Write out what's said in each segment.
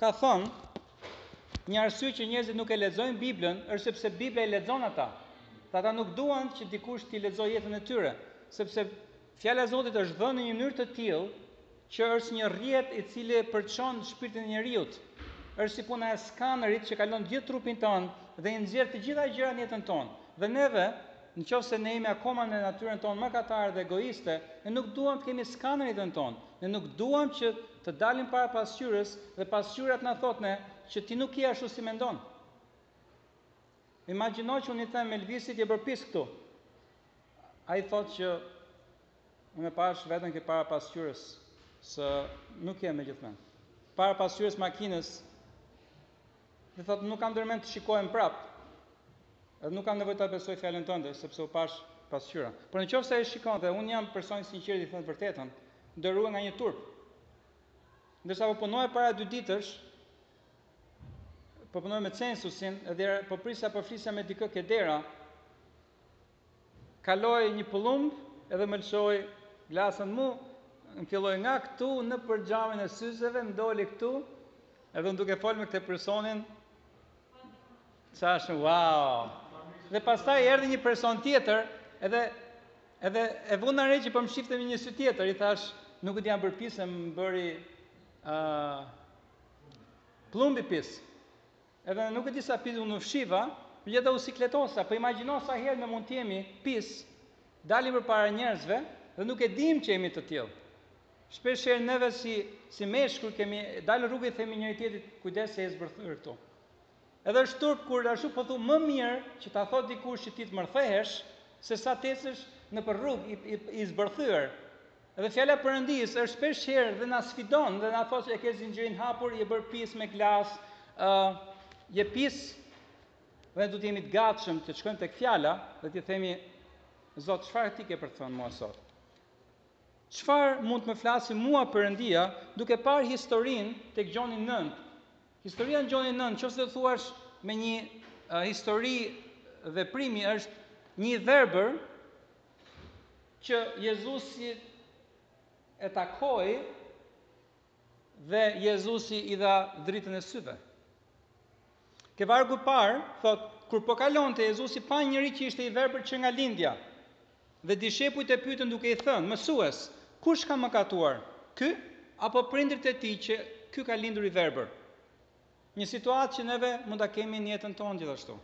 ka thënë një arsye që njerëzit nuk e lexojnë Biblën është sepse Bibla i lexon ata. Dhe ata nuk duan që dikush t'i lexojë jetën e tyre, sepse fjala e Zotit është vënë në një mënyrë të tillë që është një rrjet i cili përçon shpirtin e njeriut. Është si puna e skanerit që kalon gjithë trupin tonë dhe i nxjerr të gjitha gjërat në jetën tonë. Dhe neve Në qoftë se ne jemi akoma në natyrën tonë mëkatare dhe egoiste, ne nuk duam të kemi skaner në jetën tonë. Ne nuk duam që të dalim para pasqyrës dhe pasqyra të na thotë ne që ti nuk je ashtu si mendon. Imagjino që unë i them Elvisit je bërë pis këtu. Ai thotë që unë e pash veten ke para pasqyrës, jo me gjithë mend. Para pasqyrës makinës Dhe thotë, nuk kam ndërmend të shikohem prapë. Edhe nuk kam nevojë ta besoj fjalën tënde, sepse u pash pasqyra. Por në qoftë se e shikon dhe unë jam person i sinqertë i them të vërtetën, ndërrua nga një turp. Ndërsa po punoja para dy ditësh, po punoja me censusin edhe po prisja po flisja me dikë ke dera Kaloi një pëllumb edhe më lshoi glasën mu më filloi nga këtu nëpër xhamin e syzeve më doli këtu edhe unë duke fol me këtë personin thashë uau dhe pastaj erdhi një person tjetër edhe edhe e vuna re që po më shifte me një sy tjetër i thashë nuk e di, jam bërë pis e më bëri ë pëllumbi pis Edhe nuk e di sa pis unë u fshiva, prapë sidoqoftë u sikletosa, po imagjino sa herë ne mund të jemi pis, dalim përpara njerëzve dhe nuk e dimë që jemi të tillë. Shpeshherë neve si si meshkuj kemi dalë në rrugë i themi njëri tjetrit kujdes se je zbërthyer këtu. Edhe është turp kur ashtu po thu më mirë që ta thotë dikush që ti të mërthehesh, sesa të ecësh nëpër rrugë i i i zbërthyer. Dhe fjala e Perëndisë është shpesh herë dhe na sfidon dhe na thotë se e ke zinxhirin hapur, je bërë pis me glas, ë je pis dhe duhet të jemi të gatshëm të shkojmë tek fjala dhe të themi Zot, çfarë ti ke për të thënë mua sot? Çfarë mund të më flasi mua Perëndia duke parë historinë tek Gjoni 9? Historia në Gjoni 9, në qoftë se thuash me një uh, histori veprimi është një verbër që Jezusi e takoi dhe Jezusi i dha dritën e syve. Ke vargu parë, thot, kur po kalonte Jezusi pa një njeri që ishte i verbër që nga lindja, dhe dishepujt e pytën duke i thënë, mësues, kush ka mëkatuar, ky apo prindërit e tij që ky ka lindur i verbër? Një situatë që neve mund ta kemi në jetën tonë gjithashtu.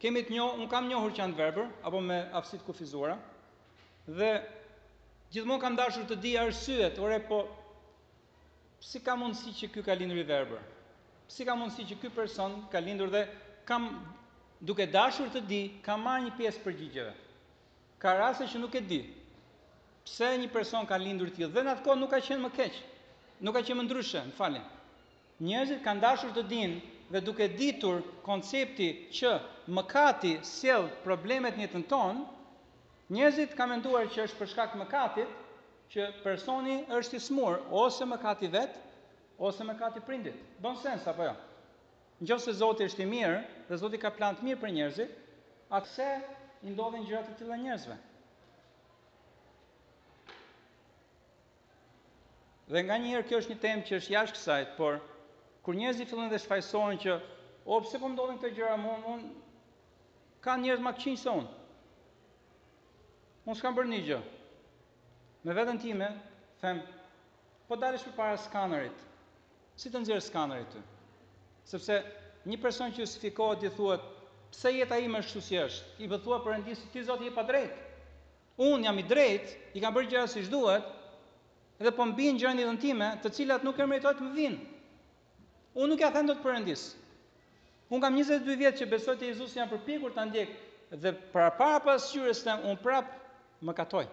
Kemi të njohur, un kam të njohur që janë të verbër apo me aftësi të kufizuara dhe gjithmonë kam dashur të di arsyet, ore po si ka mundësi që ky ka lindur i verbër? Si ka mundësi që ky person ka lindur dhe kam duke dashur të di, kam marrë një pjesë përgjigjeve. Ka raste që nuk e di. Pse një person ka lindur i tillë dhe në atë kohë nuk ka qenë më keq. Nuk ka qenë më ndryshe, më falni. Njerëzit kanë dashur të dinë dhe duke ditur konceptin që mëkati sjell problemet në jetën tonë, njerëzit kanë menduar që është për shkak të mëkatit që personi është i smur, ose mëkati i vet, ose mëkati i prindit. Bën sens apo jo? Nëse Zoti është i mirë dhe Zoti ka plan të mirë për njerëzit, a pse i ndodhin gjëra të tilla njerëzve? Dhe nganjëherë kjo është një temë që është jashtë kësaj, por kur njerëzit fillojnë dhe shfajësohen që o pse po ndodhin këto gjëra mua, ka njerëz më këqinj se unë. Unë s'kam bërë ndonjë gjë. Me veten time, them, Po dalësh përpara skanerit, si të nxjerr skaneri ty? Sepse një person që justifikohet ti thua, Pse jeta ime është kështu si është? I po thua Perëndisë se ti Zoti je i padrejtë. Unë jam i drejtë, i kam bërë gjërat siç duhet, dhe po më vijnë gjëra në jetën time, të cilat nuk e meritoj të më vijnë. Unë nuk ja them dot Perëndisë. Unë kam 22 vjet që besoj te Jezusi, jam përpjekur ta ndjek dhe para para pasqyrës së tij unë prap mëkatoj.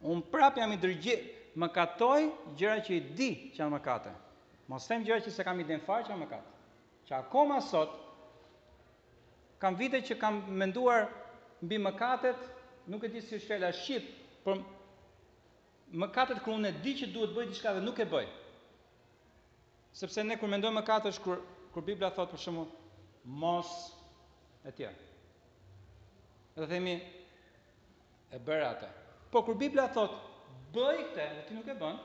Unë prap jam i dërgje, mëkatoj gjëra që i di që janë mëkate. Mos them gjëra që s'e kam idenë fare që janë mëkat. Që akoma sot kam vite që kam menduar mbi mëkatet, nuk e di si është fjala shqip, por mëkatet kur unë e di që duhet të bëj diçka dhe nuk e bëj. Sepse ne kur mendojmë mëkat është kur Bibla thotë për shembull mos etj. Edhe themi e bëra atë. Po kur Bibla thotë bëj këtë dhe ti nuk e bën,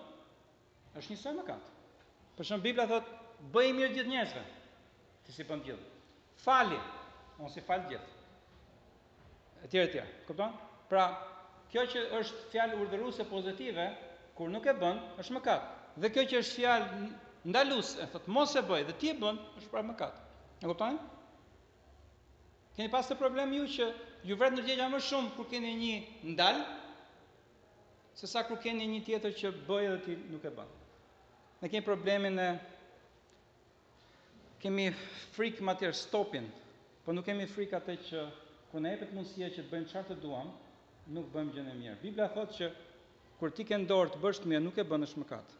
është njësoj mëkat. Për shembull Bibla thotë bëji mirë gjithë njerëzve. Ti s'i bën gjithë. Fali, unë s'i fal gjithë. Etj etj. Kupton? Pra, kjo që është fjalë urdhëruese pozitive, kur nuk e bën, është mëkat. Dhe kjo që është fjalë ndaluese, thotë mos e bëj dhe ti e bën, është pra mëkat. E kuptoni? Keni pas atë problem ju që ju vret ndërgjegja më shumë kur keni një ndal, se sa kur keni një tjetër që bëj dhe ti nuk e bën. Ne kemi problemin e Kemi frikë me thyer stopin, por nuk kemi frikë atë që kur na jepet mundësia që të bëjmë çfarë të duam, nuk bëjmë gjënë e mirë. Bibla thotë që kur ti ke në dorë të bësh të mirën, nuk e bën është mëkat.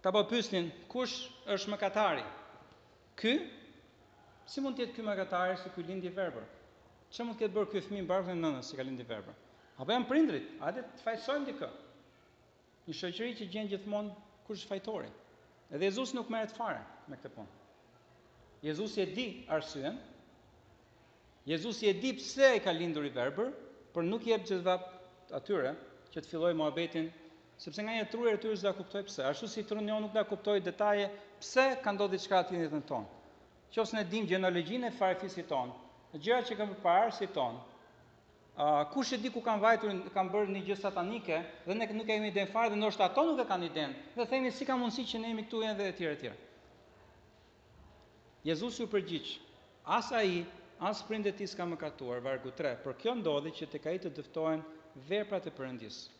Këta po pysnin, kush është mëkatari? Ky? Si mund të jetë ky mëkatari se ky lindi i verbër? Ça mund të ketë bërë ky fëmijë barkun e nënës që ka lind i verbër? Apo janë prindërit? Hajde të fajësojmë dikë. Një shoqëri që gjen gjithmonë kush është fajtori. Edhe Jezusi nuk merret fare me këtë punë. Jezusi e di arsyen, Jezusi e di pse ai ka lindur i verbër, por nuk i jep xhevap atyre që të fillojë muhabetin, sepse nganjëherë truri i tyre s'do ta kuptojë pse. Ashtu si truni jonë nuk do ta kuptojë detaje pse ka ndodhur diçka aty në jetën tonë. Qoftë se ne dimë gjenealogjinë e farefisit tonë, gjërat që kanë paraardhësit tanë, kush e di ku kanë vajtur, kanë bërë një gjë satanike dhe ne nuk e kemi idenë fare dhe ndoshta ato nuk e kanë idenë. Dhe themi si ka mundësi që ne jemi këtu edhe etj etj. Jezusi u përgjigj, As ai, as prindët e tij s'kanë mëkatuar, vargu tre, por kjo ndodhi që tek ai të dëftohen veprat e Perëndisë.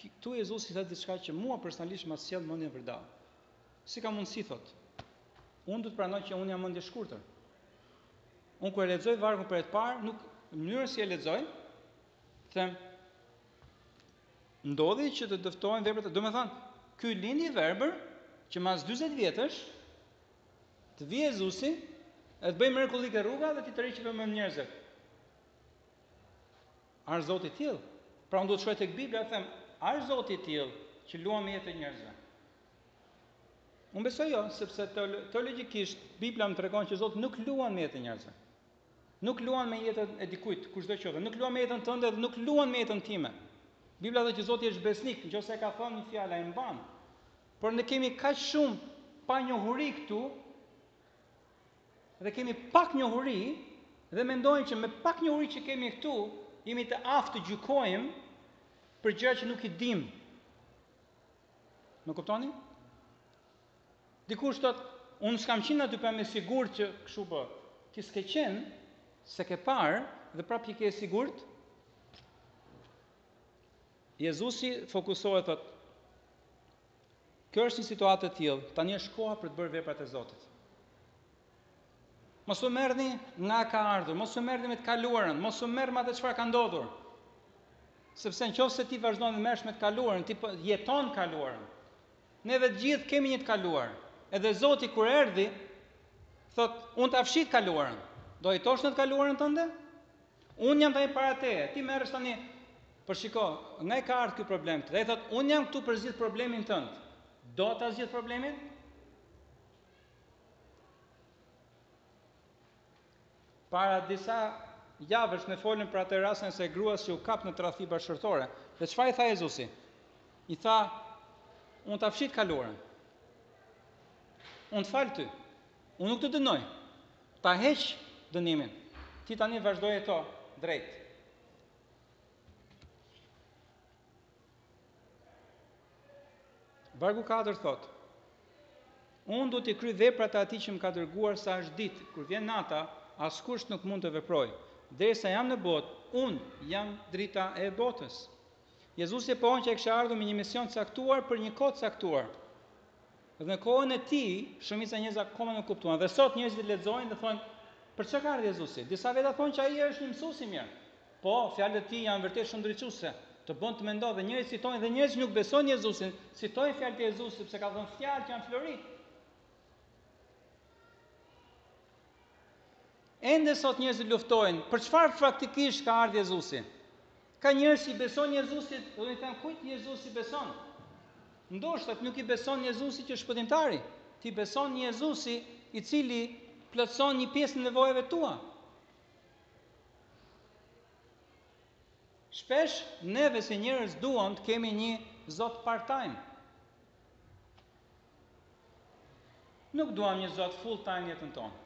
Këtu Jezusi thotë diçka që mua personalisht ma sjell mendjen vërdallë. Si ka mundësi, thotë, unë duhet të pranoj që unë jam mendjeshkurtër. Unë kur e lexoj vargun për herë të parë, nuk në mënyrën si e lexoj, them Ndodhi që të dëftohen veprat e, domethënë, ky lindi i verbër që mas dyzet vjetësh të vijë Jezusi e të bëjë mrekulli ke rruga dhe t'i tërheqë vëmendjen njerëzve. A është Zoti i tillë? Pra unë duhet të shkoj tek Bibla e them, a është Zoti i tillë që luan me jetën e njerëzve? Unë besoj jo, sepse teologjikisht Bibla më tregon që Zoti nuk luan me jetën e njerëzve. Nuk luan me jetën e dikujt, kushdo qoftë. Nuk luan me jetën tënde dhe nuk luan me jetën time. Bibla thotë që Zoti është besnik, në qoftë se e ka thënë një fjalë ai e mban. Por ne kemi kaq shumë panjohuri këtu dhe kemi pak njohuri dhe mendojmë që me pak njohuri që kemi këtu jemi të aftë të gjykojmë për gjëra që nuk i dimë. Më kuptoni? Dikush thot, unë s'kam qenë aty po me sigurt që kështu bëhet. Ti s'ke qenë, s'e ke parë dhe prap e ke të sigurt? Jezusi fokusohet thot, Kjo është një situatë e tillë, tani është koha për të bërë veprat e Zotit. Mos u merrni nga ka ardhur, mos u merrni me të kaluarën, mos u merr me atë çfarë ka ndodhur. Sepse në qoftë se ti vazhdon të merresh me të kaluarën, ti po jeton të kaluarën. Neve të gjithë kemi një të kaluar. Edhe Zoti kur erdhi, thotë, unë ta fshij të kaluarën. Do jetosh në të kaluarën tënde? Unë jam tani para teje. Ti merresh tani, për shiko, nga i ka ardhur ky problem këtu? Ai thotë, unë jam këtu për t'zgjidh problemin tënd. Do ta zgjidh problemin? Para disa javësh ne folëm për atë rastin e gruas që u kap në tradhti bashkëshortore. Dhe çfarë i tha Jezusi? I tha, unë ta fshij të kaluarën. Unë të fal ty. Unë nuk të dënoj. Ta heq dënimin. Ti tani vazhdo, jeto drejt. Vargu katër thotë, Unë duhet t'i kryej veprat e atij që më ka dërguar sa është ditë, kur vjen nata, askush nuk mund të veprojë. Derisa jam në botë, unë jam drita e botës. Jezusi e pohon që ai kishte ardhur me një mision të caktuar për një kohë të caktuar. Dhe në kohën e tij, shumica e njerëzve akoma nuk kuptuan. Dhe sot njerëzit lexojnë dhe thonë, për çka ka ardhur Jezusi? Disa veta thonë që ai është një mësues i mirë. Po, fjalët e tij janë vërtet shumë ndriçuese. Të bën të mendosh dhe njerëzit citojnë dhe njerëz që nuk besojnë Jezusin, citojnë fjalët e Jezusit sepse ka dhënë fjalë që janë flori. Ende sot njerëzit luftojnë, për çfarë praktikisht ka ardhur Jezusi? Ka njerëz që i besojnë Jezusit, do me thënë kujt Jezusi beson? Ndoshta nuk i beson Jezusit që është shpëtimtari, ti i beson Jezusit i cili plotëson një pjesë të nevojave tua. Shpesh neve si njerëz duam të kemi një zot part time. Nuk duam një zot full time në jetën tonë.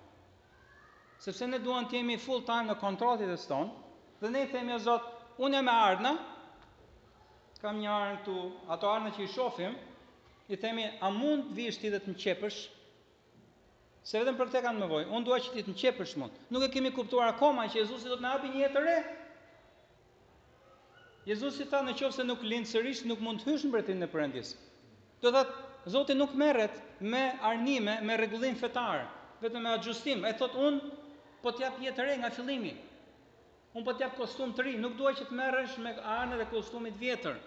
Sepse ne duam të jemi full time në kontroll të jetës tonë dhe ne i themi o zot, unë jam me arna, kam një arnë këtu, ato arna që i shofim, i themi a mund të vish ti dhe të më qepësh Se vetëm për këtë kam nevojë. Unë dua që ti të më qepësh mu. Nuk e kemi kuptuar akoma që Jezusi do të na japë një jetë të re. Jezusi tha në qoftë se nuk lind sërish nuk mund të hysh në mbretërinë e Perëndis. Do të thotë, Zoti nuk merret me arnime, me rregullim fetar, vetëm me ajustim. Ai thotë unë po të jap jetë të re nga fillimi. Unë po të jap kostum të ri, nuk dua që të merresh me arnat e kostumit të vjetër.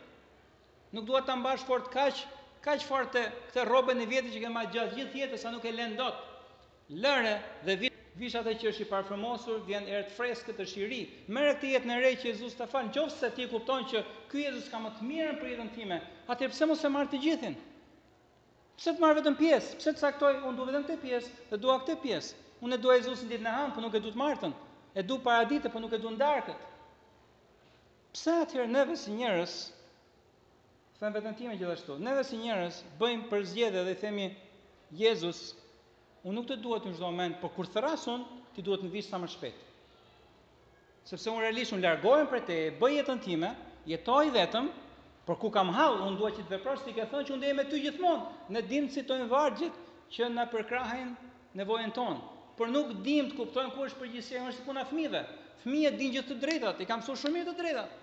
Nuk dua ta mbash fort kaq, kaq fort këtë rroben e vjetër që ke mbajt gjatë gjithë jetës sa nuk e len dot. Lëre dhe vi vish atë që është i parfumosur, vjen erë të freskët, është i ri. Merre këtë jetën e re që Jezusi ta fal. Në qoftë se ti e kupton që ky Jezus ka më të mirën për jetën time, atëherë pse mos e marr të gjithin? Pse të marr vetëm pjesë? Pse të caktoj unë dua vetëm këtë pjesë dhe dua këtë pjesë? Unë e dua Jezusin ditën e hënë, por nuk e dua të martën. E dua paradite, por nuk e dua në darkë. Pse atëherë neve si njerëz, them veten time gjithashtu, neve si njerëz bëjmë përzgjedhje dhe i themi Jezus, unë nuk të dua ti në çdo moment, por kur thërras unë, ti duhet të vish sa më shpejt. Sepse unë realisht unë largohem prej te, bëj jetën time, jetoj vetëm, por ku kam hall, unë dua që të veprosh, ti ke thënë që unë do jem me ty gjithmonë. Ne dimë citojmë vargjet që na përkrahin nevojën tonë, por nuk dimë të kuptojmë ku është përgjegjësia jonë, si puna fëmijëve. Fëmijët dinë gjithë të drejtat, i kanë mësuar shumë mirë të drejtat.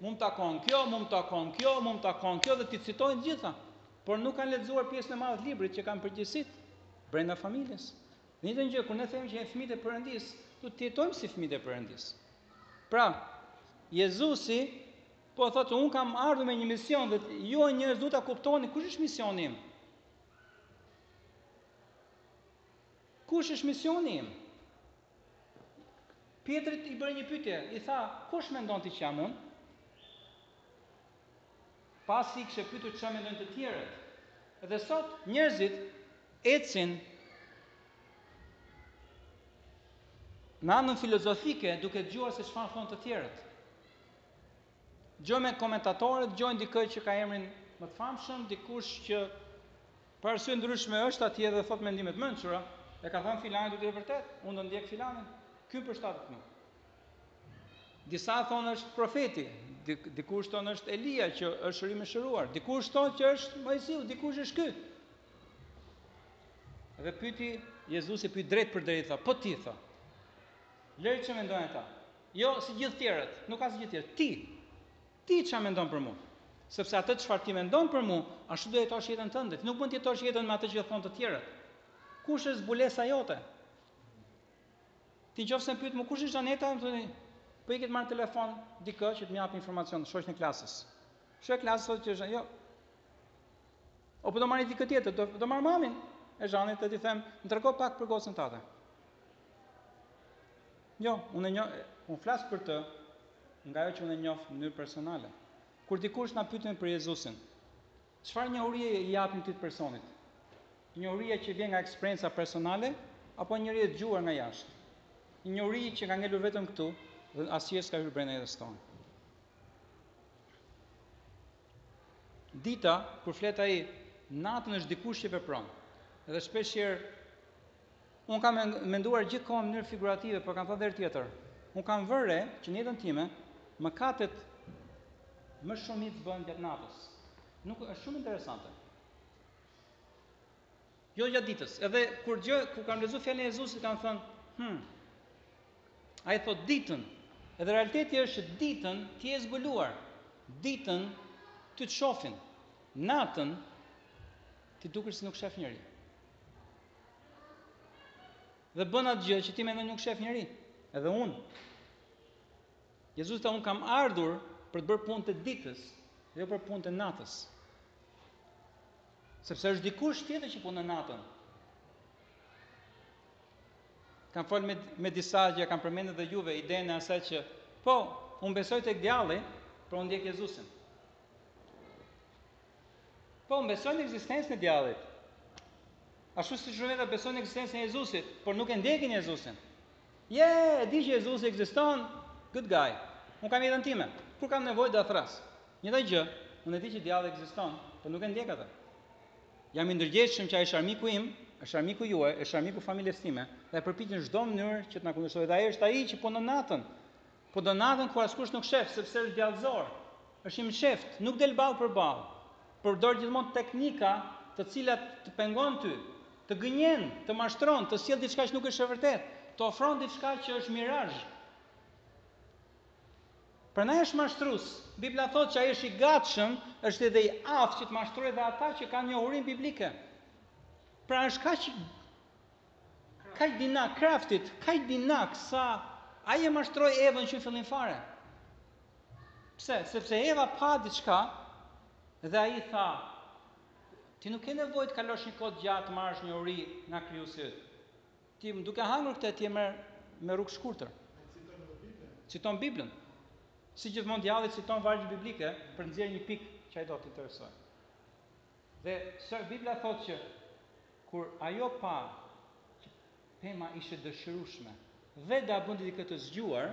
Mund ta kon kjo, mund ta kon kjo, mund ta kon kjo dhe t'i citojnë të gjitha. Por nuk kanë lexuar pjesën e madhe të librit që kanë përgjegjësitë brenda familjes. Në njëjtën gjë, kur ne themi që jemi fëmijët e Perëndisë, do të jetojmë si fëmijët e Perëndisë. Pra, Jezusi po thotë, unë kam ardhur me një mision dhe ju njerëz duhet ta kuptoni kush është misioni im. Kush është misioni im? Pjetrit i bëri një pyetje, i tha, kush mendon ti që jam unë? Pasi i kishte pyetur ça mendojnë të tjerët. Dhe sot njerëzit ecin në anën filozofike duke dëgjuar se çfarë thonë të tjerët. Dëgjojmë komentatorët, dëgjojnë dikë që ka emrin më të famshëm, dikush që Për arsye të ndryshme është atje dhe thotë mendime të mençura. E ka thënë filani do të jetë vërtet. Unë do ndjek filanin. Ky më përshtatet më. Disa thonë është profeti, dikush thonë është Elia që është rimishëruar, dikush thonë që është Moisiu, dikush është ky. Dhe pyti, Jezusi pyt drejtpërdrejt, tha, po ti, tha. Lëre ç'mendojnë ata. Jo, si gjithë tjerët, nuk ka si gjithë tjerët, ti. Ti ça mendon për mua? Sepse atë çfarë ti mendon për mua, ashtu do jetosh jetën tënde. Ti nuk mund të jetosh jetën me atë që thonë të tjerët. Kush është zbulesa jote? Ti në qoftë se më pyet mu kush është Xhaneta, më thoni, po iki të marr telefon dikë që të më japë informacion, shoqën e klasës. Shoqja e klasës thotë që është, jo. O po do marr dikë tjetër, do do marr mamin e Xhanit, të t'i them, më trego pak për gocën tënde. Jo, unë e njoh, unë flas për të nga ajo që unë e njoh në mënyrë personale. Kur dikush na pyetën për Jezusin, çfarë njohurie i japim këtij personit? Njohuria që vjen nga eksperienca personale apo njohuri e dëgjuar nga jashtë? Një njohuri që ka ngelur vetëm këtu dhe asnjëherë s'ka hyrë brenda jetës tonë. Dita, kur flet ai, natën është dikush që vepron. Dhe shpeshherë Unë kam menduar gjithkohë në mënyrë figurative, por kam thënë dhe herë tjetër. Unë kam vërë re që në jetën time mëkatet më shumicë bëhen gjatë natës. Nuk është shumë interesante. Jo gjatë ditës. Edhe kur gjë, kur kam lexuar fjalën e Jezusit, kam thënë, "Hm. Ai thotë ditën." Edhe realiteti është që ditën ti je i zbuluar. Ditën ty të shofin. Natën ty të duket se nuk shef njëri. Dhe bën atë gjë që ti mendon nuk shef njeri, edhe unë. Jezusi tha, unë kam ardhur për të bërë punët e ditës, jo për punët e natës. Sepse është dikush tjetër që punon natën. Kam fol me me disa që kam përmendur dhe juve idenë e asaj që po, unë besoj tek djalli, por unë ndjek Jezusin. Po, unë besoj në ekzistencën e djallit. Ashtu si shumë veta besojnë në ekzistencën e Jezusit, por nuk e ndjekin Jezusin. Je, yeah, e di që Jezusi ekziston. Good guy. Unë kam jetën time. Kur kam nevojë do ta thërras. Njëjta gjë, unë e di që djalli ekziston, por nuk e ndjek atë. Jam i ndërgjegjshëm që ai është armiku im, është armiku juaj, është armiku i familjes time dhe përpiqet në çdo mënyrë që të na kundërshtojë. Dhe ai është ai që punon natën. Po do natën kur askush nuk shef, sepse është djallëzor, është i msheft, nuk del ballë për ballë. Përdor gjithmonë teknika të cilat të pengon ty, të gënjen, të mashtron, të sjell diçka që nuk është e vërtetë, të ofron diçka që është mirazh. Prandaj është mashtrues. Bibla thotë që ai është i gatshëm, është edhe i aftë që të mashtrojë edhe ata që kanë njohurinë biblike. Pra është kaq Kaq dinak crafty, kaq dinak sa ai e mashtroi Evën që në fillim fare. Pse? Sepse Eva pa diçka dhe ai tha, ti nuk ke nevojë të kalosh një kohë të gjatë të marrësh njohuri nga krijuesi yt. Ti duke hangur këtë ti e merr me rrugë të shkurtër. Citon Biblën. Si gjithmonë djalli citon vargje biblike për të nxjerrë një pikë që ai do të interesojë. Dhe se Bibla thotë që kur ajo pa që pema ishte e dëshirushme dhe do ta bënte dikë të zgjuar,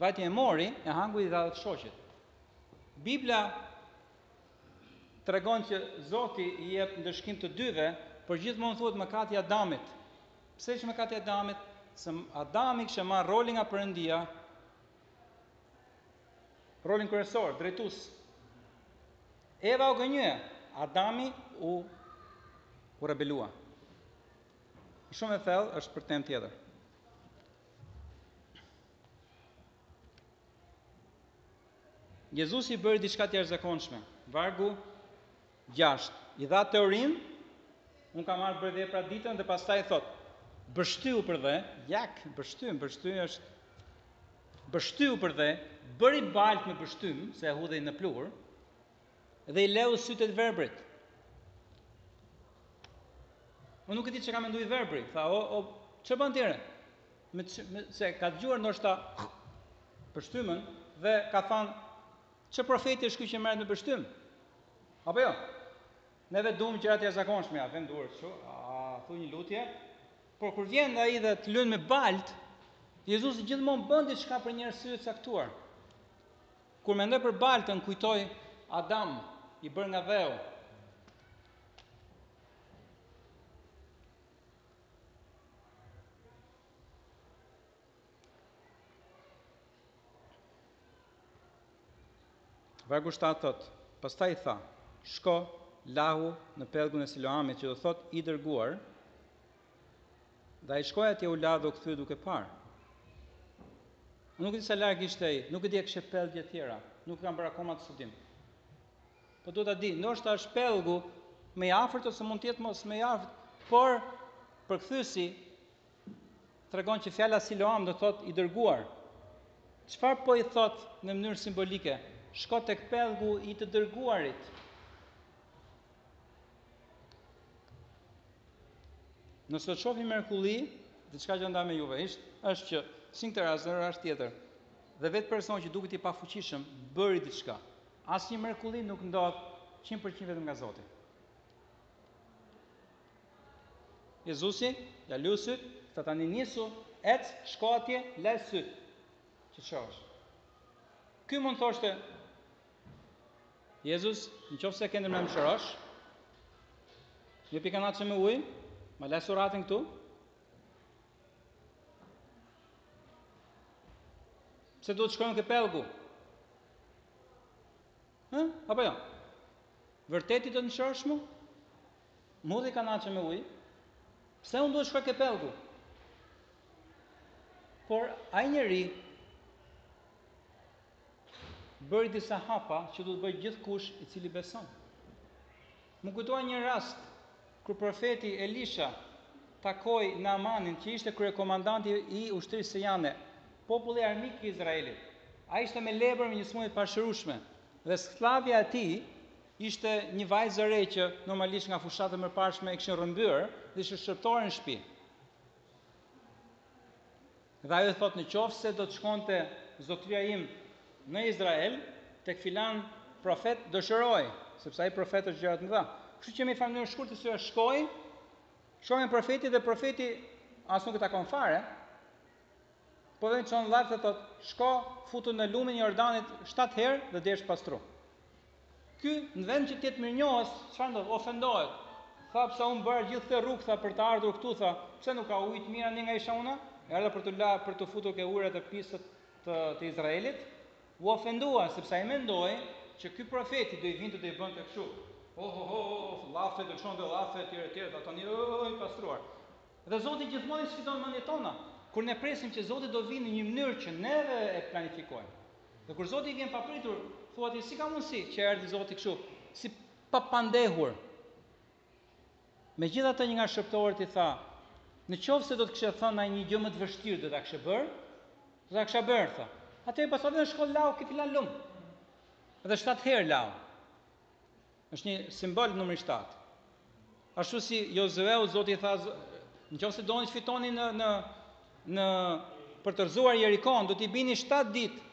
vajti e mori, e hangri, i dha dhe të shoqit. Bibla tregon që Zoti i jep ndëshkim të dyve, por gjithmonë thuhet mëkati i Adamit. Pse është mëkati i Adamit? Se Adami kishte marrë rolin nga përëndia, Rolin kryesor, drejtus. Eva u gënjye, Adami u u rebelua. Shumë e thellë është për temë tjetër. Jezusi bëri diçka të jashtëzakonshme. Vargu Gjashtë, i dha teorinë, Unë kam marrë bërë dhe praktikën dhe pastaj thotë, Pështyu përdhe, jak, pështy, pështymë është, pështyu përdhe, bëri baltë me pështymë, se e hudhej në pluhur, dhe i leu sytë të verbrit. Unë nuk e di çka mendoi i verbri, tha, o, o, ç'bën ti ere? Me, me, se ka dëgjuar ndoshta pështymën dhe ka thanë, Ç'profet është ky që merret me pështymë? Apo jo? Neve duam gjëra të jashtëzakonshme, a vën duart kështu, a thu një lutje. Por kur vjen ai dhe të lyen me baltë, Jezusi gjithmonë bën diçka për një arsye të caktuar. Kur mendoj për baltën, kujtoj Adam i bërë nga dheu. Vargu shtatë thotë, Pastaj i tha, Shko, lahu në pellgun e Siloamit, që do thotë i dërguar, dhe ai shkoi atje u la dhe u kthye duke parë. Unë nuk e di sa larg ishte ai, nuk e di a kishte pellgje të tjera, nuk e kam bërë akoma atë studim. Po dua ta di, ndoshta është pellgu më i afërt ose mund të jetë mos më i afërt, por përkthyesi tregon që fjala Siloam do të thotë i dërguar. Çfarë po i thotë në mënyrë simbolike? Shko tek pellgu i të dërguarit. Nëse do të shohim mrekulli, diçka që ndaj me juve ishte, është që si në këtë rast, në rast tjetër, dhe vetë personi që duket i pafuqishëm bëri diçka. Asnjë mrekulli nuk ndodh 100% vetëm nga Zoti. Jezusi ia leu sytë, i tha tani nisu, ec, shko atje, laj sytë që të shohësh. Ky mund thoshte, Jezus, në qoftë se ke ndër mend më shërosh, jep një kanaçe me ujë, ma laj surratin këtu, pse duhet shkoj ke pellgu? Hë? Apo jo? Vërtet do të më shërosh mu? Më hudh një kanaçe me ujë, pse unë duhet shkoj ke pellgu? Por ai njeri bëri disa hapa që duhet të bëjë gjithkush i cili beson. M'u kujtua një rast kur profeti Elisha takoi Naamanin që ishte kryekomandanti i ushtrisë siriane, populli armik i Izraelit. Ai ishte me lebër me një sëmundje të pashërueshme dhe sklavja e tij Ishte një vajzë e re që normalisht nga fushatë e mëparshme e kishin rrëmbyer dhe ishte shërbëtore në shtëpi. Dhe ajo i thotë në qoftë se do të shkonte zotria im në Izrael, tek filan profet do shërohej, sepse ai profet bën gjëra të mëdha. Kështu që në një farë mënyre shkurt se ajo shkoi, shkoi te profeti dhe profeti as nuk e takon fare. Po vetëm çon llaf thotë, shko futu në lumin e Jordanit 7 herë dhe do jesh pastru. Ky, në vend që të jetë mirënjohës, çfarë ndodh? Ofendohet. Tha pse unë bëra gjithë këtë rrugë tha për të ardhur këtu tha, pse nuk ka ujëra të mira andej nga isha unë? Erdha për t'u la për t'u futur ke ujërat e pisët të, të Izraelit? U ofendua sepse ai mendoi që ky profeti do i vinte do i bënte kështu. Oh, oh, oh, oh, oh llafe do thonte llafe etj etj, ata tani oh, oh, oh, i pastruar. Dhe Zoti gjithmonë i sfidon mendjet tona kur ne presim që Zoti do vijë në një mënyrë që neve e planifikojmë. Dhe kur Zoti vjen papritur, thua ti si ka mundësi që erdhi Zoti kështu, si papandehur. Megjithatë një nga shërbëtorët i tha, në qoftë se do të kishte thënë ai një gjë më të vështirë do ta kishe bërë, do ta kisha bërë tha. Atëherë pse s'shkon lahu ke filan lum. Edhe shtatë herë lahu. Është një simbol numri 7. Ashtu si Jozueu Zoti i tha, nëse doni të fitoni në në në për të rrëzuar Jerikon, do t'i bini 7 ditë.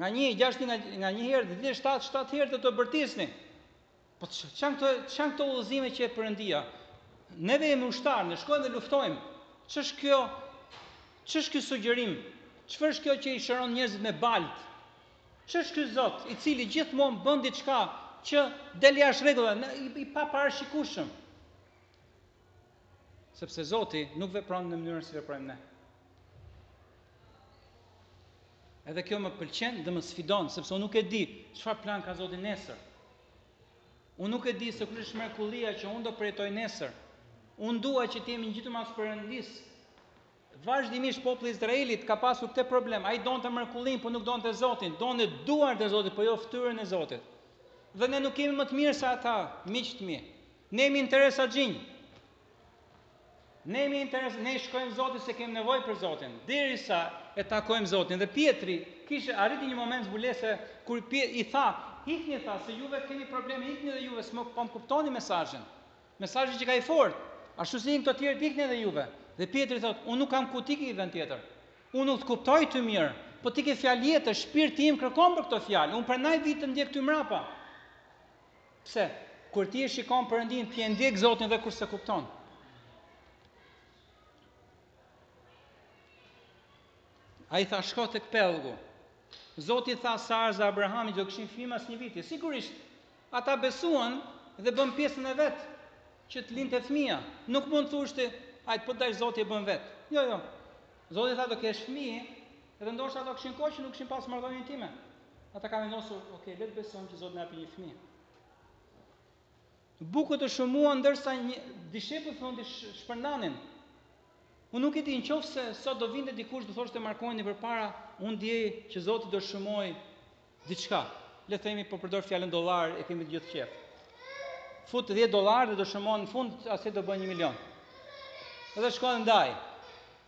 Nga një gjashtë nga, nga një herë dhe ditën e shtatë, shtatë herë do të bërtisni. Po ç'janë këto, ç'janë këto udhëzime që jep Perëndia. Neve jemi ushtarë, ne shkojmë dhe luftojmë. Ç'është ky, ç'është ky sugjerim? Çfarë është kjo që i shëron njerëzit me baltë? Ç'është ky zot, i cili gjithmonë bën diçka që del jashtë rregullave, i, i paparashikueshëm? Sepse Zoti nuk vepron në mënyrën si veprojmë ne. Edhe kjo më pëlqen dhe më sfidon, sepse unë nuk e di çfarë plan ka Zoti nesër. Unë nuk e di se kush është mrekullia që unë do përjetoj nesër. Unë dua që të jem i ngjitur mas Perëndisë. Vazhdimisht populli i Izraelit ka pasur këtë problem, ai donte mrekullinë, por nuk donte Zotin, donte duart e Zotit, por jo fytyrën e Zotit. Dhe ne nuk jemi më të mirë se ata, miqtë e mi. Ne jemi interesaxhinj. Ne jemi interes, ne i shkojmë Zotit se kemi nevojë për Zotin, derisa e takojmë Zotin. Dhe Pjetri kishte arritur një moment zbulese kur i tha, "Ikni tha se juve keni probleme, ikni dhe juve s'më po kuptoni mesazhin." Mesazhi qenka i fortë. Ashtu si ikën këta të tjerët ikni edhe juve. Dhe Pjetri thotë, unë nuk kam ku t'iki vend tjetër. Unë nuk të kuptoj ty mirë. Po ti ke fjalë jete, shpirti im kërkon për këto fjalë. Unë prandaj vi të ndjek ty mrapa. Pse? Kur ti e shikon Perëndinë, ti e ndjek Zotin dhe kur s'e kupton. Ai tha shko tek pellgu. Zoti i tha Sarës Abrahamit do kishin fëmijë mas një viti. Sigurisht, Ata besuan dhe bënë pjesën e vet që të lindte fëmija. Nuk mund të thuash ti, hajt po të dojë Zoti e bën vet. Jo, jo. Zoti tha do kesh fëmijë dhe ndoshta ata kishin kohë që nuk kishin pas marrëdhënie intime. Ata kanë vendosur, ok, le të besojmë që Zoti të na japë një fëmijë. Bukët u shumuan ndërsa dishepujt po i shpërndanin. Unë nuk e di, nëse sot do vinte dikush do thoshte marshoni përpara, unë e di që Zoti do shumojë Diçka, le të themi po përdor fjalën dollar e kemi të gjithë qef. Fut 10 dollar dhe do shumojë në fund asaj do bëhen 1 milion. Edhe shkon ndaj.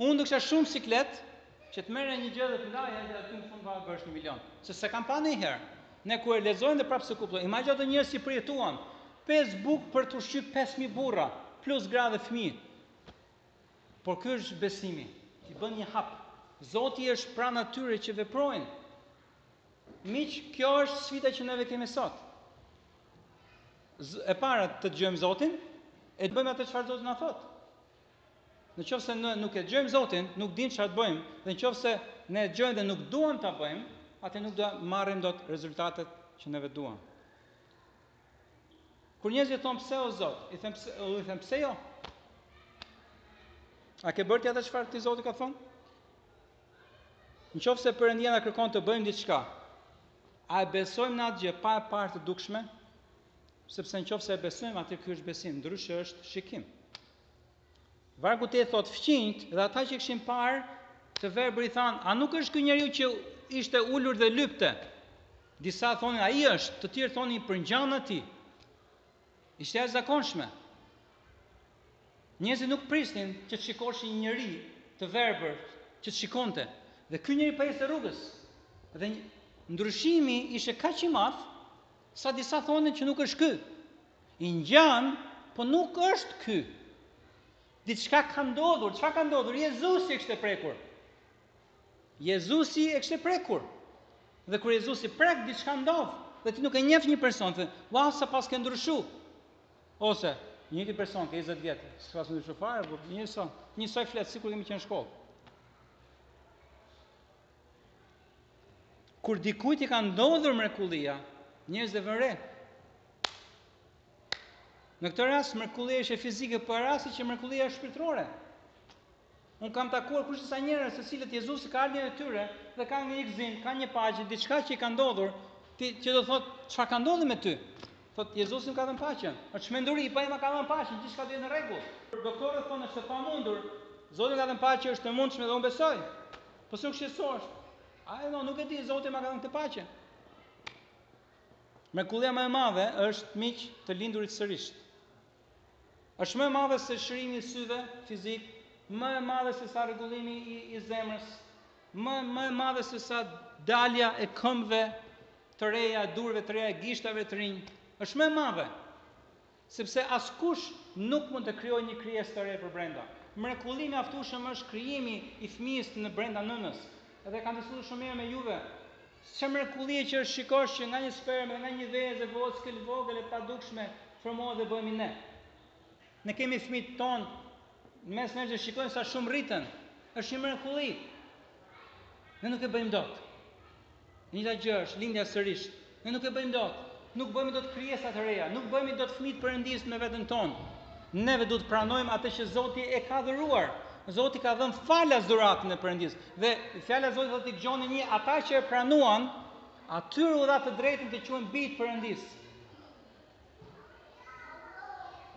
Unë do kisha shumë siklet që të merrja një gjë dhe të ndaj edhe aty në fund varet bësh 1 milion. Se s'e kam pa ndonjëherë. Ne kur e lexojmë dhe prapë s'e kuptojmë. Imagjino ata njerëz që përjetuan 5 bukë për të ushqyer 5000 burra, plus gra dhe fëmijë. Por ky është besimi. Ti bën një hap. Zoti është pranë atyre që veprojnë. Miq, kjo është sfida që neve kemi sot. E para të dëgjojmë Zotin, e të bëjmë atë çfarë Zoti na thotë. Në qoftë se ne nuk e dëgjojmë Zotin, nuk dimë çfarë të bëjmë, dhe në qoftë se ne e dëgjojmë dhe nuk duam ta bëjmë, atëherë nuk do të marrim dot rezultatet që neve duam. Kur njerëzit thonë pse o Zot, i them pse, pse jo? A ke bërë ti atë çfarë ty Zoti ka thonë? Në qoftë se Perëndia na kërkon të bëjmë diçka, a e besojmë në atë gjë pa e parë të dukshme? Sepse në qoftë se e besojmë, atëherë ky është besim, ndryshe është shikim. Vargu tetë thotë fqinjët dhe ata që e kishin parë të verbër i thanë, a nuk është ky njeriu që ishte ulur dhe lypte? Disa thonin, ai është, të tjerë thonin përngjan atij. Ishte e jashtëzakonshme. Njerëzit nuk prisnin që të shikoshin një njeri të verbër që të shikonte. Dhe ky njeri po ecte rrugës. Dhe ndryshimi ishte kaq i madh sa disa thonin që nuk është ky. I ngjan, po nuk është ky. Diçka ka ndodhur, çfarë ka ndodhur? Jezusi e kishte prekur. Jezusi e kishte prekur. Dhe kur Jezusi prek diçka ndodh, dhe ti nuk e njeh një person, thua, "Wow, sa paske ndryshu." Ose një person ke 20 vjet, s'ka asnjë ndryshim fare, por njësoj, njësoj flet sikur kemi qenë në shkollë. Kur dikujt i ka ndodhur mrekullia, njerëzit e vënë re. Në këtë rast mrekullia ishte fizike, por ka raste që mrekullia është shpirtërore. Unë kam takuar kaq disa njerëz të cilët Jezusi ka ardhur në tyre dhe kanë një gëzim, kanë një paqe, diçka që i ka ndodhur, ti që do thotë çfarë ka ndodhur me ty. Thot Jezusi më ka dhënë paqen. Është çmenduri, pa i më ka dhënë paqen, gjithçka do jetë në rregull. Doktorët thonë është e pamundur. Zoti ka dhënë paqe, është e mundshme dhe unë besoj. Po si nuk shqetësohesh. A e nuk e di, Zoti më ka dhënë këtë paqe. Mrekullia më e madhe është miq të lindurit sërish. Është më e madhe se shërimi i syve fizik, më e madhe se sa rregullimi i, i zemrës, më, më e madhe se sa dalja e këmbëve të reja, e durëve të reja, e gishtave të rinj. Është më e madhe. Sepse askush nuk mund të krijojë një krijesë të re për brenda. Mrekulli e mjaftueshme është krijimi i fëmijës në brenda nënës. Edhe kanë diskutuar shumë mirë me juve. Çfarë mrekullie që është të shikosh që nga një spermë dhe nga një vezë e vockël vogël e padukshme formohet dhe bëhemi ne. Ne kemi fëmijët tonë në mes nesh dhe shikojmë sa shumë rriten. Është një mrekulli. Ne nuk e bëjmë dot. Njëjta gjë është lindja sërish. Ne nuk e bëjmë dot. Nuk bëhemi dot krijesa të reja, nuk bëhemi dot fëmijë të Perëndisë me veten tonë. Neve duhet të pranojmë atë që Zoti e ka dhuruar. Zoti ka dhënë falas dhuratën e Perëndisë. Dhe fjala e Zotit thotë tek Gjoni një, ata që e pranuan, atyre u dha të drejtën të quhen bijë të Perëndisë.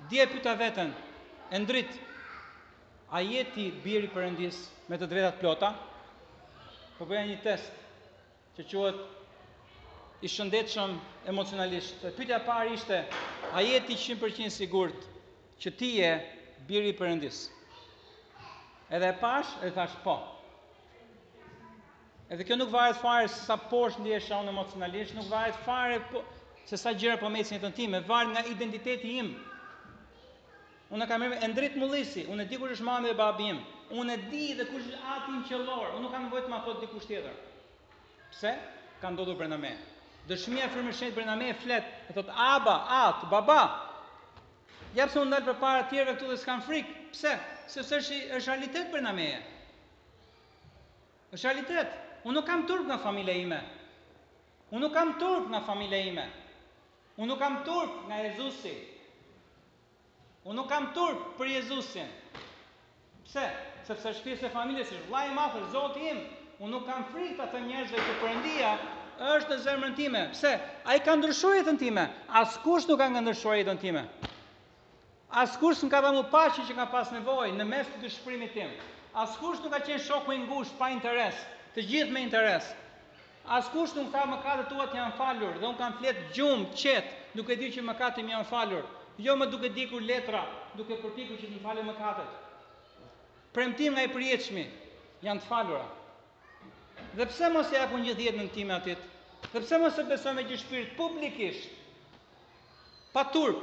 Dje pyta veten, Endrit, a je ti bir i Perëndisë me të drejta të plota? Po bëja një test. që quhet i shëndetshëm emocionalisht. Pyetja e parë ishte, a je ti 100% sigurt që ti je biri i Perëndisë? Edhe e pash, edhe thash po. Edhe kjo nuk varet fare se sa poshtë ndihesha unë emocionalisht, nuk varet fare po, se sa gjëra po më ecin në jetën time, varet nga identiteti im. Unë e kam emrin Endrit Mullisi, unë e di kush është mami dhe babi im. Unë e di dhe kush është ati im qellor, unë nuk kam nevojë të ma thotë dikush tjetër. Pse? Ka ndodhur brenda me. Dëshmia e Frymës së Shenjtë brenda me flet, e thot Aba, At, Baba. Ja pse unë dal përpara të tjerëve këtu dhe s'kam frikë. Pse? Sepse është është realitet brenda meje. Është realitet. Unë nuk kam turp nga familja ime. Unë nuk kam turp nga familja ime. Unë nuk kam turp nga Jezusi. Unë nuk kam turp për Jezusin. Pse? Sepse është pjesë e familjes, është vllai i madh, është Zoti im. Unë nuk kam frikë t'u them njerëzve që Perëndia është në zemrën time. Pse? Ai ka ndryshuar jetën time. Askush nuk ka ndryshuar jetën time. Askush nuk ka dhënë mua paqe që kam pas nevojë në mes të dëshpërimit tim. Askush nuk ka qenë shoku i ngushtë pa interes, të gjithë me interes. Askush nuk tha mëkatet tuat janë falur dhe unë kam flet gjum, qet, duke diu që mëkatet im janë falur, jo më duke djegur letra, duke përpikur që të më falen mëkatet. Premtim nga i përjetshmi, janë të falura. Dhe pse mos e japun gjithë jetën time atij? Dhe pse mos e besoj me gjithë shpirt publikisht? Pa turp.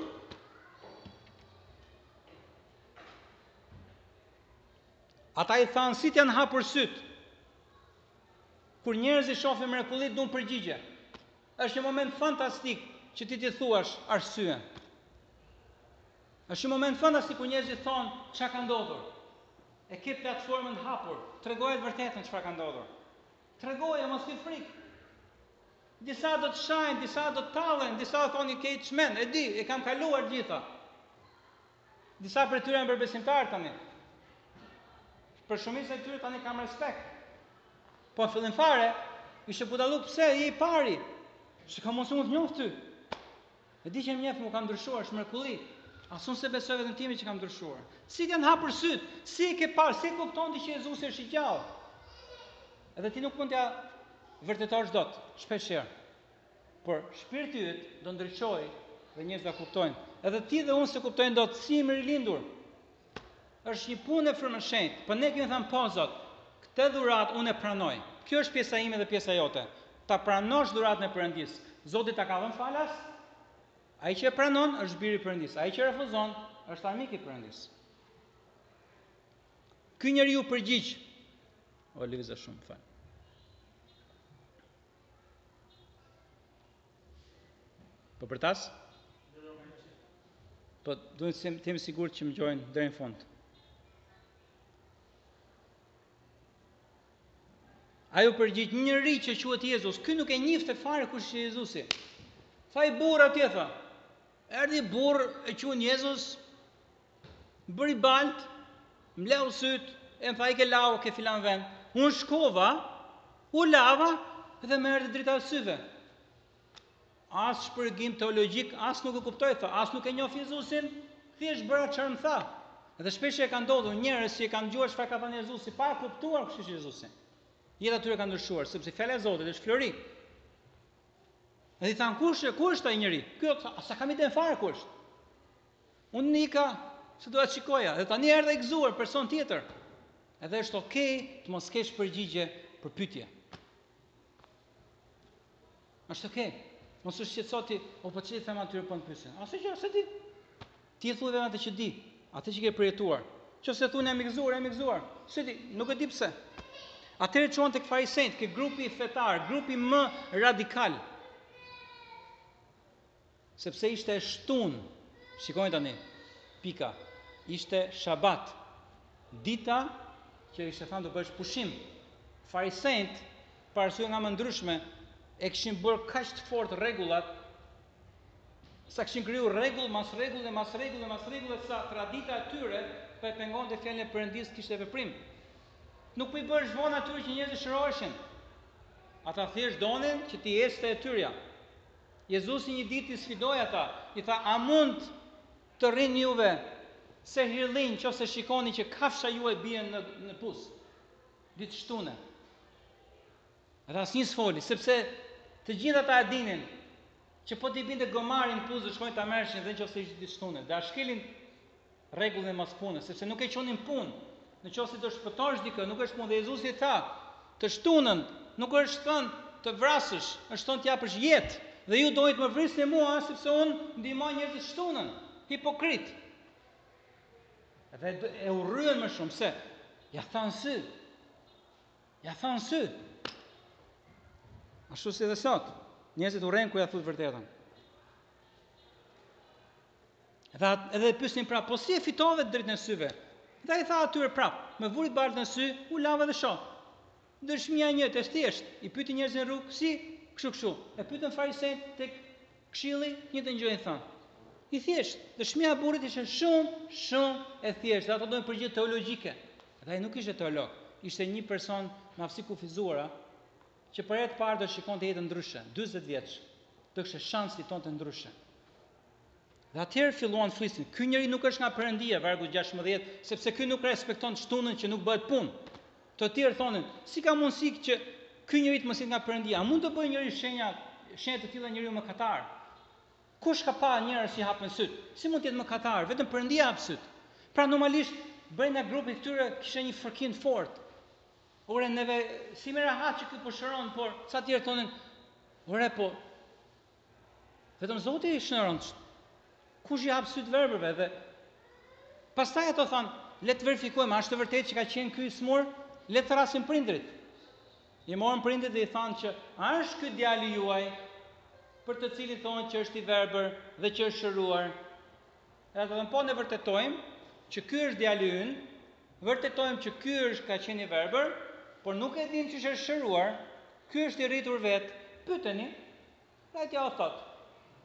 Ata i thanë si të janë hapur sytë, Kur njerëzit shofin mrekullit duan përgjigje. Është një moment fantastik që ti ti thuash arsyen. Është një moment fantastik kur njerëzit thonë çka ka ndodhur. E ke platformën të hapur, tregoje të vërtetën çfarë ka ndodhur. Tregoje mos ki frikë. Disa do të shajnë, disa do të tallen, disa do thonë je çmend, e di, e kam kaluar të gjitha. Disa prej tyre janë bërë besimtarë tani. Për shumicën e tyre tani kanë respekt. Po në fillim fare, ishte budalluk pse je i pari. Si ka mundësi mund të njoh ty? E di që më njeh, po kam ndryshuar, është mrekulli. As unë s'e besoj veten time që kam ndryshuar. Si të janë hapur sytë? Si e ke parë? Si e kupton ti që Jezusi është i gjallë? Edhe ti nuk mund t'ja vërtetosh dot, shpesh herë. Por shpirti yt do ndriçojë dhe njerëzit do ta kuptojnë. Edhe ti dhe unë s'e kuptojmë dot si jemi rilindur. Është një punë e Frymës së Shenjtë. Po ne kemi thënë po Zot, këtë dhuratë unë e pranoj. Kjo është pjesa ime dhe pjesa jote. Ta pranosh dhuratën e Perëndisë. Zoti ta ka dhënë falas. Ai që e pranon është bir i Perëndisë. Ai që e refuzon është armik i Perëndisë. Ky njeri u përgjigj. O lëviza shumë fal. Po për tas? Po duhet të jem i sigurt që më ngjojnë deri në fund. Ai u përgjigj një njeri që quhet Jezus. Ky nuk e njihte fare kush ishte Jezusi. Tha i burrë atje tha. Erdhi një burrë e quajnë Jezus, bëri baltë, më leu sytë, e më tha ik e lau ke filan vend. Unë shkova, u lava dhe më erdhi drita e syve. As shpjegim teologjik, as nuk e kuptoj, tha, as nuk e njoh Jezusin, thjesht bëra çfarë më tha. Dhe shpeshherë ka ndodhur njerëz që e kanë dëgjuar çfarë ka thënë Jezusi, pa e kuptuar kush është Jezusi. Jeta e tyre ka ndryshuar, sepse fjala e Zotit është flori. Edhe i thanë, ku është, ku është ai njeri? Ky, as s'e kam idenë fare, ku është? Unë ika, se do ta shikoja, edhe tani erdha i gëzuar, person tjetër. Edhe është okej okay, të mos kesh përgjigje për pytje. është okej. Okay. Mos u shqetësoni, o po ç'i them atyre për po më pysin. Asgjë, s'e di. Ti thuaj vetëm atë që di, atë që ke përjetuar. Qoftse thua jam i gëzuar, jam i gëzuar. S'e di, nuk e di pse. Atëherë e çuan tek farisenjt, ke grupi fetar, grupi më radikal. Sepse ishte shtun. Shikoni tani. Pika. Ishte shabat. Dita që ishte thënë të bësh pushim. Farisenjt, për arsye nga më ndryshme, e kishin bërë kaq të fort rregullat, Sa kishin kriju rregull mas rregull e mas rregull e mas rregull e sa tradita e tyre po e pengonte fjalën e Perëndis të kishte veprim. Nuk po i bëhej vonë atyre që njerëzit shëroheshin. Ata thjesht donin që t'i ecte e tyrja. Jezusi një dit i sfidoi ata, i tha a mund të rrini juve sehirli qoftse shikoni që kafsha ju bie në, në pus. Ditë shtune. Dhe asnjë s'foli, sepse të gjithë ata e dinin që po t'i binte gomari në pus do shkonin ta merrshin dhe nëse ishte ditë shtune, dhe e shkelin rregullin e mos punës, sepse nuk e quanin punë, në qoftë se do shpëtosh dikë, nuk është punë dhe Jezusi tha, të shtunën nuk është thënë të vrasësh, është thënë të japësh jetë, dhe ju doni të më vrisni mua, sepse unë ndihmoj njerëzit të shtunën, hipokrit. Dhe e urryen më shumë, pse? Ja tha në sy, Ja tha në sy. Ashtu si dhe sot, njerëzit urrejn ku ja thua të vërtetën. Dhe atë, edhe e pyesin prapë, po si e fitove dritën e syve? Dhe i tha atyre prapë, më vuri baltë në sy, u lava dhe shoh. Dëshmia e njëjtë është thjesht, e pytën njerëzit në rrugë, si kështu kështu. E pyetën farisenjt tek Këshilli, të njëjtën gjo i thon. I thjeshtë, dëshmia e burrit ishte shumë, shumë e thjeshtë, dhe ato donin përgjigje teologjike. Dhe ai nuk ishte teolog, ishte një person me aftësi të kufizuara, që për herë të parë do shikonte jetën ndryshe, 40 vjeç, do kishte shans të jetonte ndryshe. Dhe atëherë filluan të flisin, ky njeri nuk është nga Perëndia, vargu 16, sepse ky nuk respekton shtunën që nuk bëhet punë. Të tjerë thonin, si ka mundësi që ky njeri të mos jetë nga Perëndia? A mund të bëjë njeri shenja, shenja të tilla njeriu mëkatar? Kush ka pa njerëz që hapën syt? Si mund të jetë mëkatar? Vetëm Perëndia hap syt. Pra normalisht brenda grupit të tyre kishte një fërkim të fortë. Ore neve s'jemi rahat që ky po shëron, por sa të tjerë thonin, ore po Vetëm Zoti i shëron. Kush i hap syt të verbërve dhe pastaj ato thanë, le të verifikojmë, a është e vërtetë që ka qenë ky i smur? Le të thrasim prindrit. I morën prindrit dhe i thanë që a është ky djali juaj për të cilin thonë që është i verbër dhe që është shëruar? Edhe të thonë po ne vërtetojmë që ky është djali ynë, vërtetojmë që ky është ka qenë i verbër, por nuk e dimë qysh është shëruar, ky është i rritur vetë, pyteni, dhe t'jua thotë.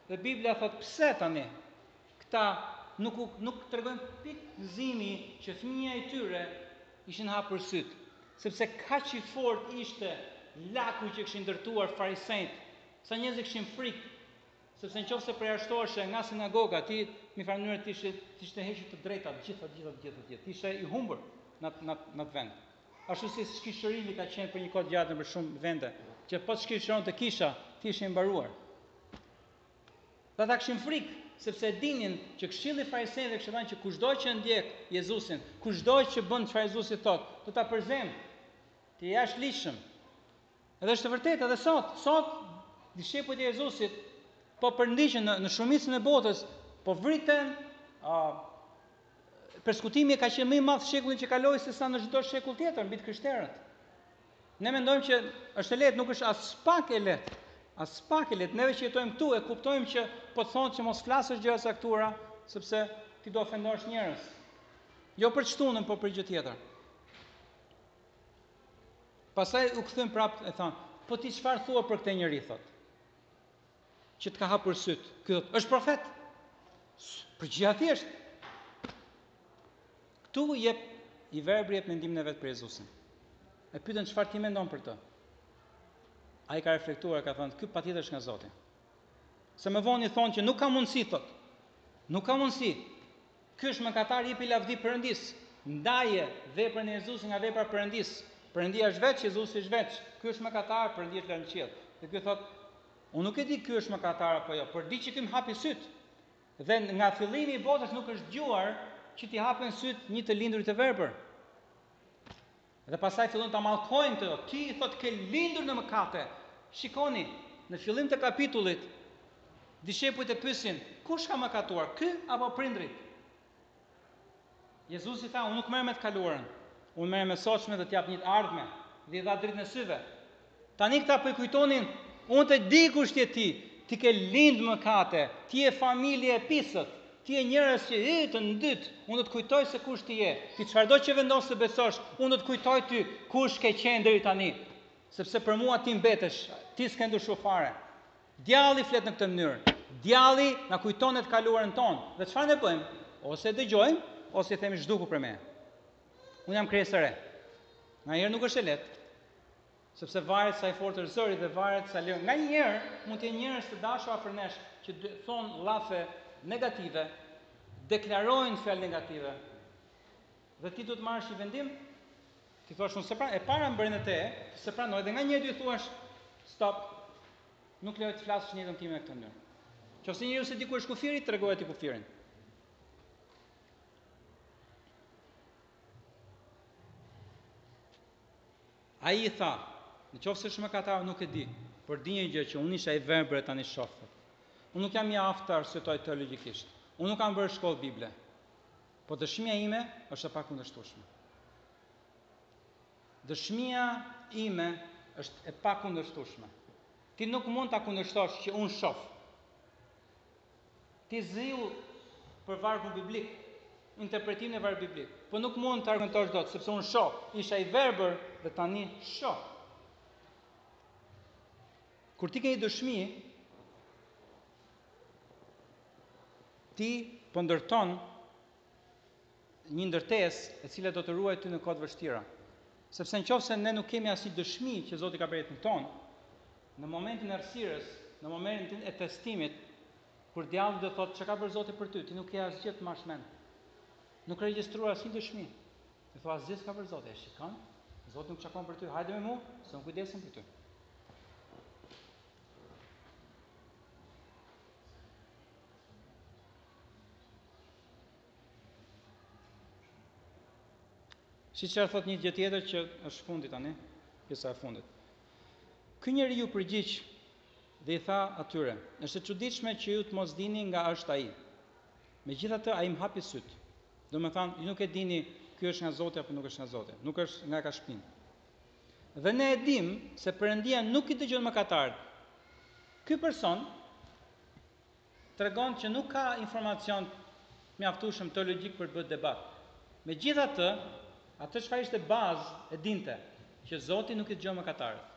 Dhe Biblia thotë pse tani, këta nuk, nuk tregojnë pikë gëzimi që fëmijës i tyre ishin hapur sytë, sepse kaq i fortë ishte laku që kishin ndërtuar farisenjtë, sa njerëzit kishin frikë, Sepse në qoftë se përjashtoheshe nga sinagoga, ti në njëfarë mënyre ti ishe t'ishte hequr të drejta të gjitha të gjitha të gjitha të gjitha. Ti ishe i humbur në në në atë vend. Ashtu si shkishërimi ka qenë për një kohë të gjatë në për shumë vende, që po të shkishëronte kisha, ti ishe i mbaruar. Dhe ata kishin frikë, sepse e dinin që këshilli i farisenjve kishte thënë që kushdo që ndjek Jezusin, kushdo që bën çfarë Jezusi thotë, do ta përzëmë. Ti jashtë ligjshëm. Edhe është e vërtetë edhe sot, sot dishepujt e Jezusit po përndiqen në, në shumicën e botës, po vriten, a, persekutimi ka qenë më i madh shekullin që kaloi se sa në çdo shekull tjetër mbi të krishterët. Ne mendojmë që është e lehtë, nuk është aspak e lehtë. Aspak e lehtë. Neve që jetojmë këtu e kuptojmë që po të thonë që mos flasësh gjëra të caktuara, sepse ti do ofendosh njerëz. Jo për të shtunën, por për gjë tjetër. Pastaj u kthyen prapë e thonë, po ti çfarë thua për këtë njeri, thotë. Që të ka hapur sytë. Ky thotë, është profet. Përgjigja thjesht. Këtu jep i verbri jep mendimin e vet për Jezusin. E pyetën çfarë ti mendon për të. Ai ka reflektuar, ka thënë, ky patjetër është nga Zoti. Se më vonë i thonë që nuk ka mundësi thotë. Nuk ka mundësi. Ky është mëkatar jepi lavdi Perëndisë. Ndaje veprën e Jezusit nga vepra e Perëndisë. Perëndia është veç, Jezusi është veç. Ky është mëkatar, Perëndia është lart në qiell. Dhe ky thotë, unë nuk e di ky është mëkatar apo jo, por di që ky më hapi sytë. Dhe nga fillimi i botës nuk është dëgjuar që t'i hapen sytë një të lindurit të verbër. Dhe pastaj fillojnë ta mallkojnë të, ti i thotë ke lindur në mëkate. Shikoni, në fillim të kapitullit, dishepujt e pyesin, kush ka mëkatuar, ky apo prindërit? Jezusi tha, unë nuk merrem me të kaluarën, unë merrem me të sotshmen dhe të jap një të ardhme, dhe i dha dritën e syve. Tani këta po i kujtonin, unë të di kush je ti, ti ke lind në mëkate, ti je familje e pisët, ti je njerëz të ndytë, unë do të kujtoj se kush ti je, ti çfarëdo që vendos të besosh, unë do të kujtoj ty kush ke qenë deri tani, sepse për mua ti mbetesh, ti s'ke ndryshuar fare. Djalli flet në këtë mënyrë. Djalli na kujton të kaluarën tonë. Dhe çfarë ne bëjmë? Ose e dëgjojmë, ose i themi zhduku prej meje. Unë jam krijesë e re. Nganjëherë nuk është e lehtë, sepse varet sa i fort është zëri dhe varet sa lënë. Nganjëherë mund të jenë njerëz të dashur afër nesh që thonë llafe negative, deklarojnë fjallë negative, dhe ti duhet të marrësh një vendim, t'i thuash unë së pari, e para më brenda teje ti s'e pranon, dhe nganjëherë duhet t'i thuash stop, nuk lejoj të flasësh në jetën time në këtë mënyrë. Qoftë se njeriu s'e di ku është kufiri, tregoja ti kufirin. Ai i tha, në qoftë se është mëkatar, nuk e di, por di një gjë që unë isha i verbër e tani shof. Unë nuk jam i aftë të arsyetoj teologikisht. Unë nuk kam bërë shkollë Bible. Po dëshmia ime është e pakundërshtueshme. Dëshmia ime është e pakundërshtueshme. Ti nuk mund ta kundërshtosh që unë shoh. Ti zihu për vargun biblik, interpretimin e vargut biblik, po nuk mund të argumentosh dot, sepse unë shoh, isha i verbër dhe tani shoh. Kur ti ke një dëshmi, ti po ndërton një ndërtesë e cila do të ruajë ty në kohë të vështira. Sepse në qofë se ne nuk kemi asnjë dëshmi që Zoti ka bërë në jetën tonë, në momentin e errësirës, në momentin e testimit, kur djalli do thotë çka ka bërë Zoti për ty, ti nuk ke asgjë të mbash mend. Nuk ke regjistruar asnjë dëshmi. Ti thua asgjë s'ka bërë Zoti, e shikon? Zoti nuk çan kokën për ty, hajde me mu, se unë kujdesem për ty. Shi çfarë thotë një gjë tjetër që është fundi tani, pjesa e fundit. Ky njeri iu përgjigj dhe i tha atyre, është e çuditshme që ju të mos dini nga është ai. Megjithatë ai më hapi sytë. Domethënë, ju nuk e dini, ky është nga Zoti apo nuk është nga Zoti, nuk është nga e ka shpinë. Dhe ne e dim se Perëndia nuk i dëgjon mëkatarët. Ky person, tregon që nuk ka informacion të mjaftueshëm teologjik për të bërë debat. Megjithatë, atë çfarë ishte bazë e dinte, që Zoti nuk i dëgjon mëkatarët.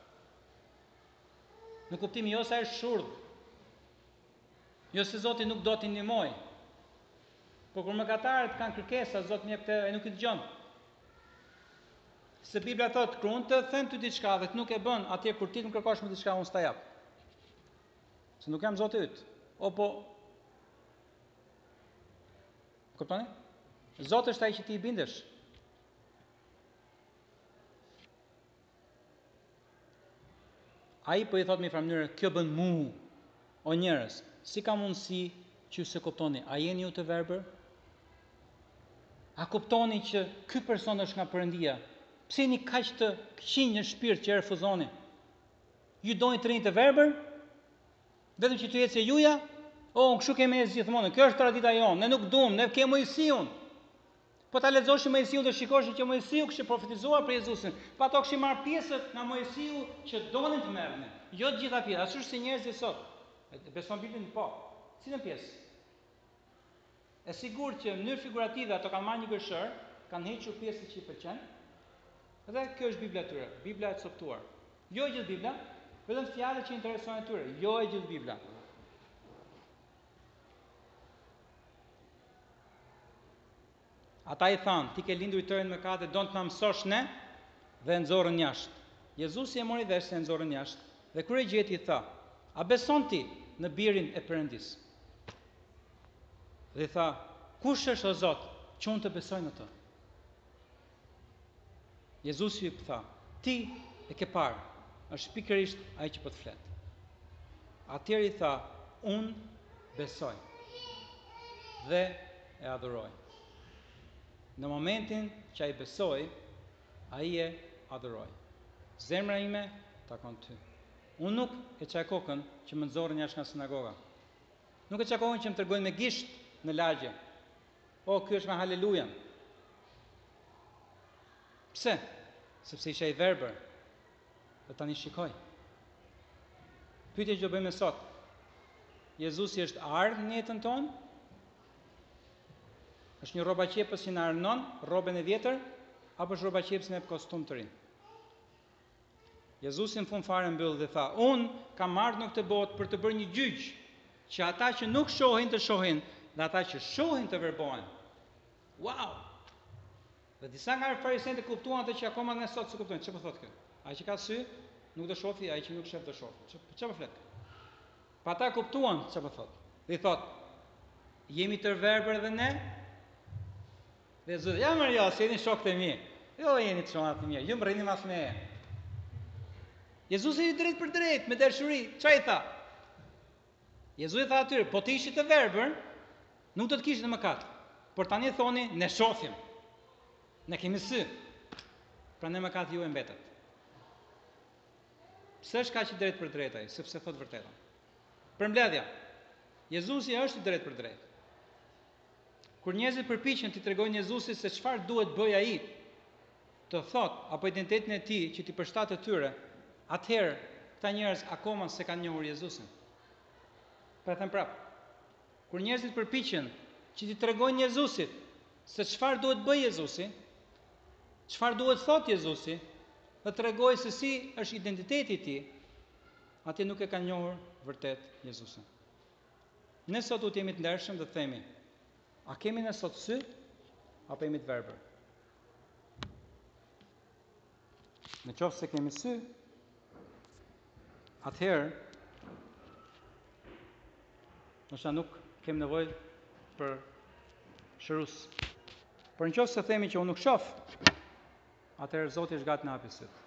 Në kuptimin jo se ai është shurdh, jo se Zoti nuk do t'i ndihmojë, por kur mëkatarët kanë kërkesa, Zoti më jep këtë, ai nuk i dëgjon. Se Biblia thotë, kur unë të them ty diçka dhe ti nuk e bën, atje kur ti më kërkosh mua diçka, unë s'ta jap. Se nuk jam Zoti yt. A po kuptoni? Zoti është ai që ti i bindesh. Ai po i thot me një farë mënyre, kjo bën mu. O njerëz, si ka mundësi që ju s'e kuptoni, a jeni ju të verbër? A kuptoni që ky person është nga Perëndia? Pse jeni kaq të këqinj në shpirt që e refuzoni? Ju doni të rrini të verbër, vetëm që të jetë si e juja, o, oh, ne kështu kemi ec gjithmonë, kjo është tradita jonë, ne nuk dumë, ne kemi Moisiun. Po ta lexoshin Moisiun dhe shikoshin që Moisiu kishte profetizuar për Jezusin, po ato kishin marrë pjesët nga Moisiu që donin të merrnin, jo të gjitha pjesët, ashtu është si njerëzit sot, e beson Biblën, po, cilën pjesë. E sigurt që në mënyrë figurative ato kanë marrë një gërshërë, kanë hequr pjesën që i pëlqen, dhe kjo është Bibla e tyre, Bibla e copëtuar. Jo e gjithë Bibla, vetëm fjalët që i interesojnë atyre, jo e gjithë Bibla. Ata i thanë, ti ke lindur i tëri në mëkate, don të na mësosh ne, dhe e nxorën jashtë. Jezusi e mori vesh se e nxorën jashtë, dhe kur e gjeti i tha, a beson ti në birin e Perëndisë? Dhe i tha, kush është o Zot, që unë të besoj në të? Jezusi i tha, ti e ke parë, është pikërisht ai që po të flet. Atëherë i tha, unë besoj dhe e adhuroi. Në momentin që ai besoi, ai e adhuroi. Zemra ime të takon ty. Unë nuk e çaj kokën që më nxorrin jashtë nga sinagoga. Nuk e çaj kokën që më tregojnë me gisht në lagje. O, ky është me halelujan. Pse? Sepse isha i verbër. Dhe tani shikoj. Pyetja që do bëjmë ne sot. Jezusi është ardhur në jetën tonë? Është një rrobaqepës që na arnon rrobën e vjetër apo është rrobaqepësi që na jep kostum të ri? Jezusi në fund fare mbyll dhe tha, Unë kam ardhur në këtë botë për të bërë një gjyq, që ata që nuk shohin të shohin dhe ata që shohin të verbohen. Wow! Dhe disa nga farisenjtë e kuptuan atë që akoma ne sot s'e kuptojmë. Çfarë po thotë ky? Ai që ka sy nuk do shofi, ai që nuk shef do të shofi. Çfarë po flet? Po ata e kuptuan çfarë po thotë. Dhe i thotë, jemi të verbër dhe ne? Dhe s'e, ja more jo, se jeni shokët e mi. Jo, jeni të shumë të mirë, ju më rrini mas meje. Jezusi i drejtpërdrejtë, me dashuri, ça i tha? Jezusi u tha atyre, po të ishit të verbër, nuk do të kishit mëkat. Por tani thoni, ne shofim, ne kemi sy, prandaj mëkati juaj mbetet. Pse është kaq i drejtpërdrejtë ai, sepse thotë të vërtetën. Përmbledhja, Jezusi është i drejtpërdrejtë. Kur njerëzit përpiqen t'i tregojnë Jezusit se çfarë duhet të bëjë ai, të thotë apo identitetin e tij që t'i përshtatet atyre, atëherë këta njerëz akoma s'e kanë njohur Jezusin. Po e them prapë. Kur njerëzit përpiqen që t'i tregojnë Jezusit se çfarë duhet të bëjë Jezusi, çfarë duhet të thotë Jezusi, dhe tregojnë se si është identiteti i tij, ata nuk e kanë njohur vërtet Jezusin. Ne sot duhet të jemi të ndershëm dhe të themi, a kemi ne sot sy apo jemi të verbër? Në qoftë se kemi sy, atëherë ndoshta nuk kemi nevojë për shërues. Por në qoftë se themi që unë nuk shof, atëherë Zoti është gati të na hapi sytë.